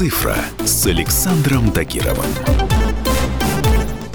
«Цифра» с Александром Тагировым.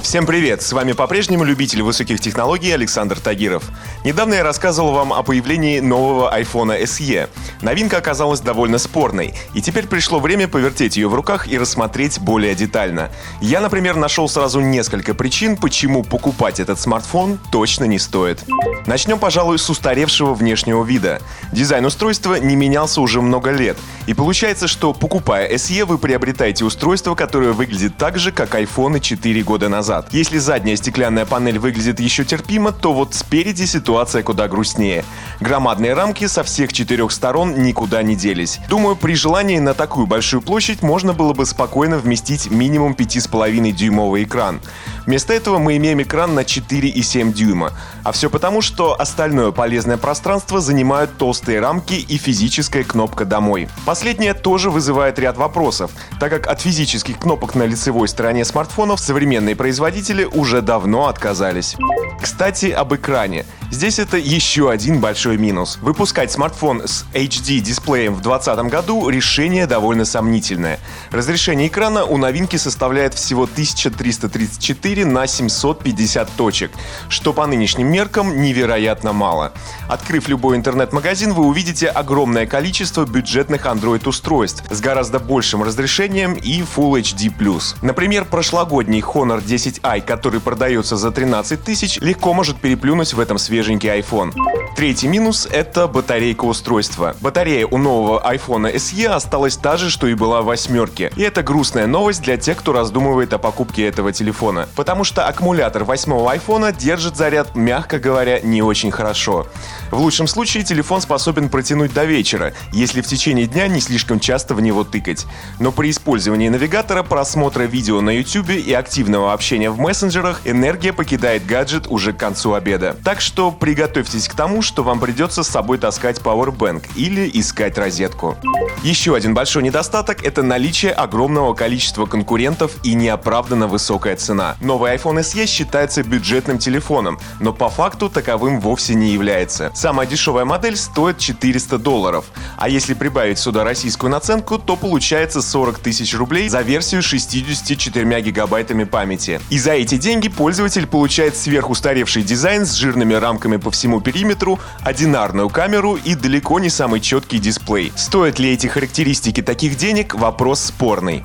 Всем привет! С вами по-прежнему любитель высоких технологий Александр Тагиров. Недавно я рассказывал вам о появлении нового iPhone SE. Новинка оказалась довольно спорной, и теперь пришло время повертеть ее в руках и рассмотреть более детально. Я, например, нашел сразу несколько причин, почему покупать этот смартфон точно не стоит. Начнем, пожалуй, с устаревшего внешнего вида. Дизайн устройства не менялся уже много лет, и получается, что покупая SE, вы приобретаете устройство, которое выглядит так же, как iPhone 4 года назад назад. Если задняя стеклянная панель выглядит еще терпимо, то вот спереди ситуация куда грустнее. Громадные рамки со всех четырех сторон никуда не делись. Думаю, при желании на такую большую площадь можно было бы спокойно вместить минимум 5,5 дюймовый экран. Вместо этого мы имеем экран на 4,7 дюйма. А все потому, что остальное полезное пространство занимают толстые рамки и физическая кнопка «Домой». Последняя тоже вызывает ряд вопросов, так как от физических кнопок на лицевой стороне смартфонов современные производители уже давно отказались. Кстати, об экране. Здесь это еще один большой минус. Выпускать смартфон с HD-дисплеем в 2020 году решение довольно сомнительное. Разрешение экрана у новинки составляет всего 1334 на 750 точек, что по нынешним меркам невероятно мало. Открыв любой интернет-магазин, вы увидите огромное количество бюджетных Android-устройств с гораздо большим разрешением и Full HD+. Например, прошлогодний Honor 10i, который продается за 13 тысяч, легко может переплюнуть в этом свеженький iPhone. Третий минус — это батарейка устройства. Батарея у нового iPhone SE осталась та же, что и была в восьмерке. И это грустная новость для тех, кто раздумывает о покупке этого телефона. Потому что аккумулятор восьмого iPhone держит заряд, мягко говоря, не очень хорошо. В лучшем случае телефон способен протянуть до вечера, если в течение дня не слишком часто в него тыкать. Но при использовании навигатора, просмотра видео на YouTube и активного общения в мессенджерах энергия покидает гаджет уже к концу обеда. Так что приготовьтесь к тому, что вам придется с собой таскать Powerbank или искать розетку. Еще один большой недостаток – это наличие огромного количества конкурентов и неоправданно высокая цена. Новый iPhone SE считается бюджетным телефоном, но по факту таковым вовсе не является. Самая дешевая модель стоит 400 долларов, а если прибавить сюда российскую наценку, то получается 40 тысяч рублей за версию 64 гигабайтами памяти. И за эти деньги пользователь получает сверхустаревший дизайн с жирными рамками по всему периметру, одинарную камеру и далеко не самый четкий дисплей. Стоят ли эти характеристики таких денег – вопрос спорный.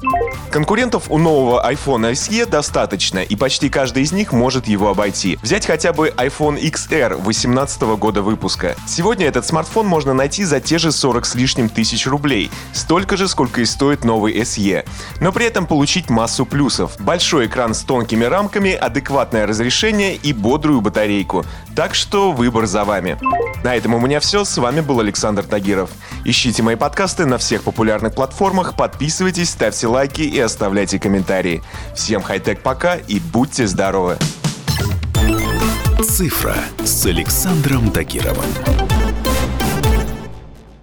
Конкурентов у нового iPhone SE достаточно, и почти каждый из них может его обойти. Взять хотя бы iPhone XR 2018 года выпуска. Сегодня этот смартфон можно найти за те же 40 с лишним тысяч рублей, столько же, сколько и стоит новый SE. Но при этом получить массу плюсов. Большой экран с тонкими рамками, адекватное разрешение и бодрую батарейку. Так что выбор за вами. На этом у меня все. С вами был Александр Тагиров. Ищите мои подкасты на всех популярных платформах, подписывайтесь, ставьте лайки и оставляйте комментарии. Всем хай-тек пока и будьте здоровы! «Цифра» с Александром Тагировым.